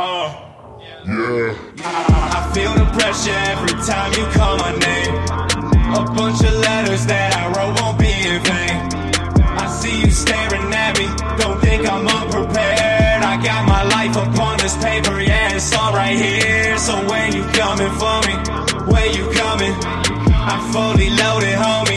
Oh. Yeah. I feel the pressure every time you call my name. A bunch of letters that I wrote won't be in vain. I see you staring at me, don't think I'm unprepared. I got my life upon this paper, yeah, it's all right here. So when you coming for me, when you coming, I'm fully loaded, homie.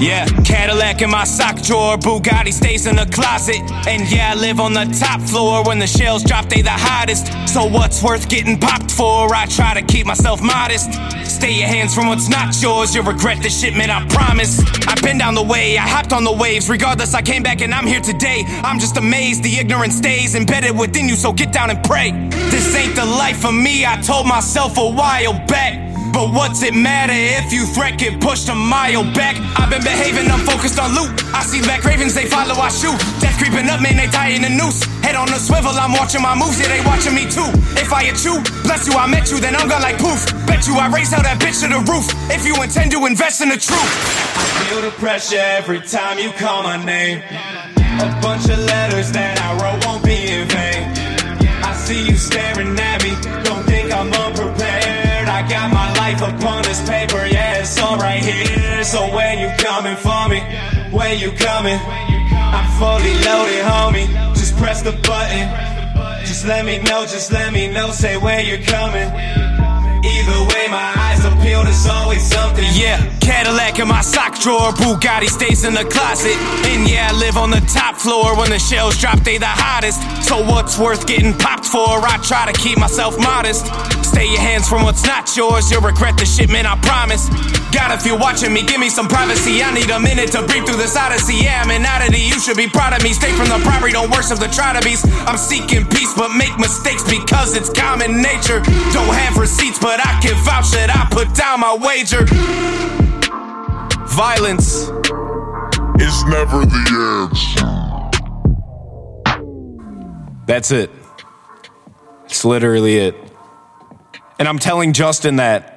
Yeah, Cadillac in my sock drawer, Bugatti stays in the closet. And yeah, I live on the top floor. When the shells drop, they the hottest. So what's worth getting popped for? I try to keep myself modest. Stay your hands from what's not yours. You'll regret the shipment, I promise. I've been down the way, I hopped on the waves. Regardless, I came back and I'm here today. I'm just amazed the ignorance stays embedded within you, so get down and pray. This ain't the life for me, I told myself a while back. But what's it matter if you threat get pushed a mile back? I've been behaving, I'm focused on loot. I see black ravens, they follow, I shoot. Death creeping up, man, they tie in a noose. Head on a swivel, I'm watching my moves, yeah, they watching me too. If I hit you, bless you, I met you, then I'm gone like poof. Bet you I raise hell that bitch to the roof. If you intend to invest in the truth. I feel the pressure every time you call my name. A bunch of letters that I wrote won't be in vain. I see you staring at this paper, yeah, it's all right here. So when you coming for me, when you coming, I'm fully loaded, homie. Just press the button. Just let me know, just let me know, say where you're coming. Either way, my eyes appeal, there's always something. Yeah, Cadillac in my sock drawer, Bugatti stays in the closet. And yeah, I live on the top floor. When the shells drop, they the hottest. So what's worth getting popped for? I try to keep myself modest. Stay your hands from what's not yours. You'll regret the shit, man, I promise. God, if you're watching me, give me some privacy. I need a minute to breathe through this odyssey. Yeah, I'm an oddity. You should be proud of me. Stay from the property, don't worship the be's. I'm seeking peace, but make mistakes because it's common nature. Don't have receipts, but I can vouch that I put down my wager. Violence. is never the answer. That's it. It's literally it. And I'm telling Justin that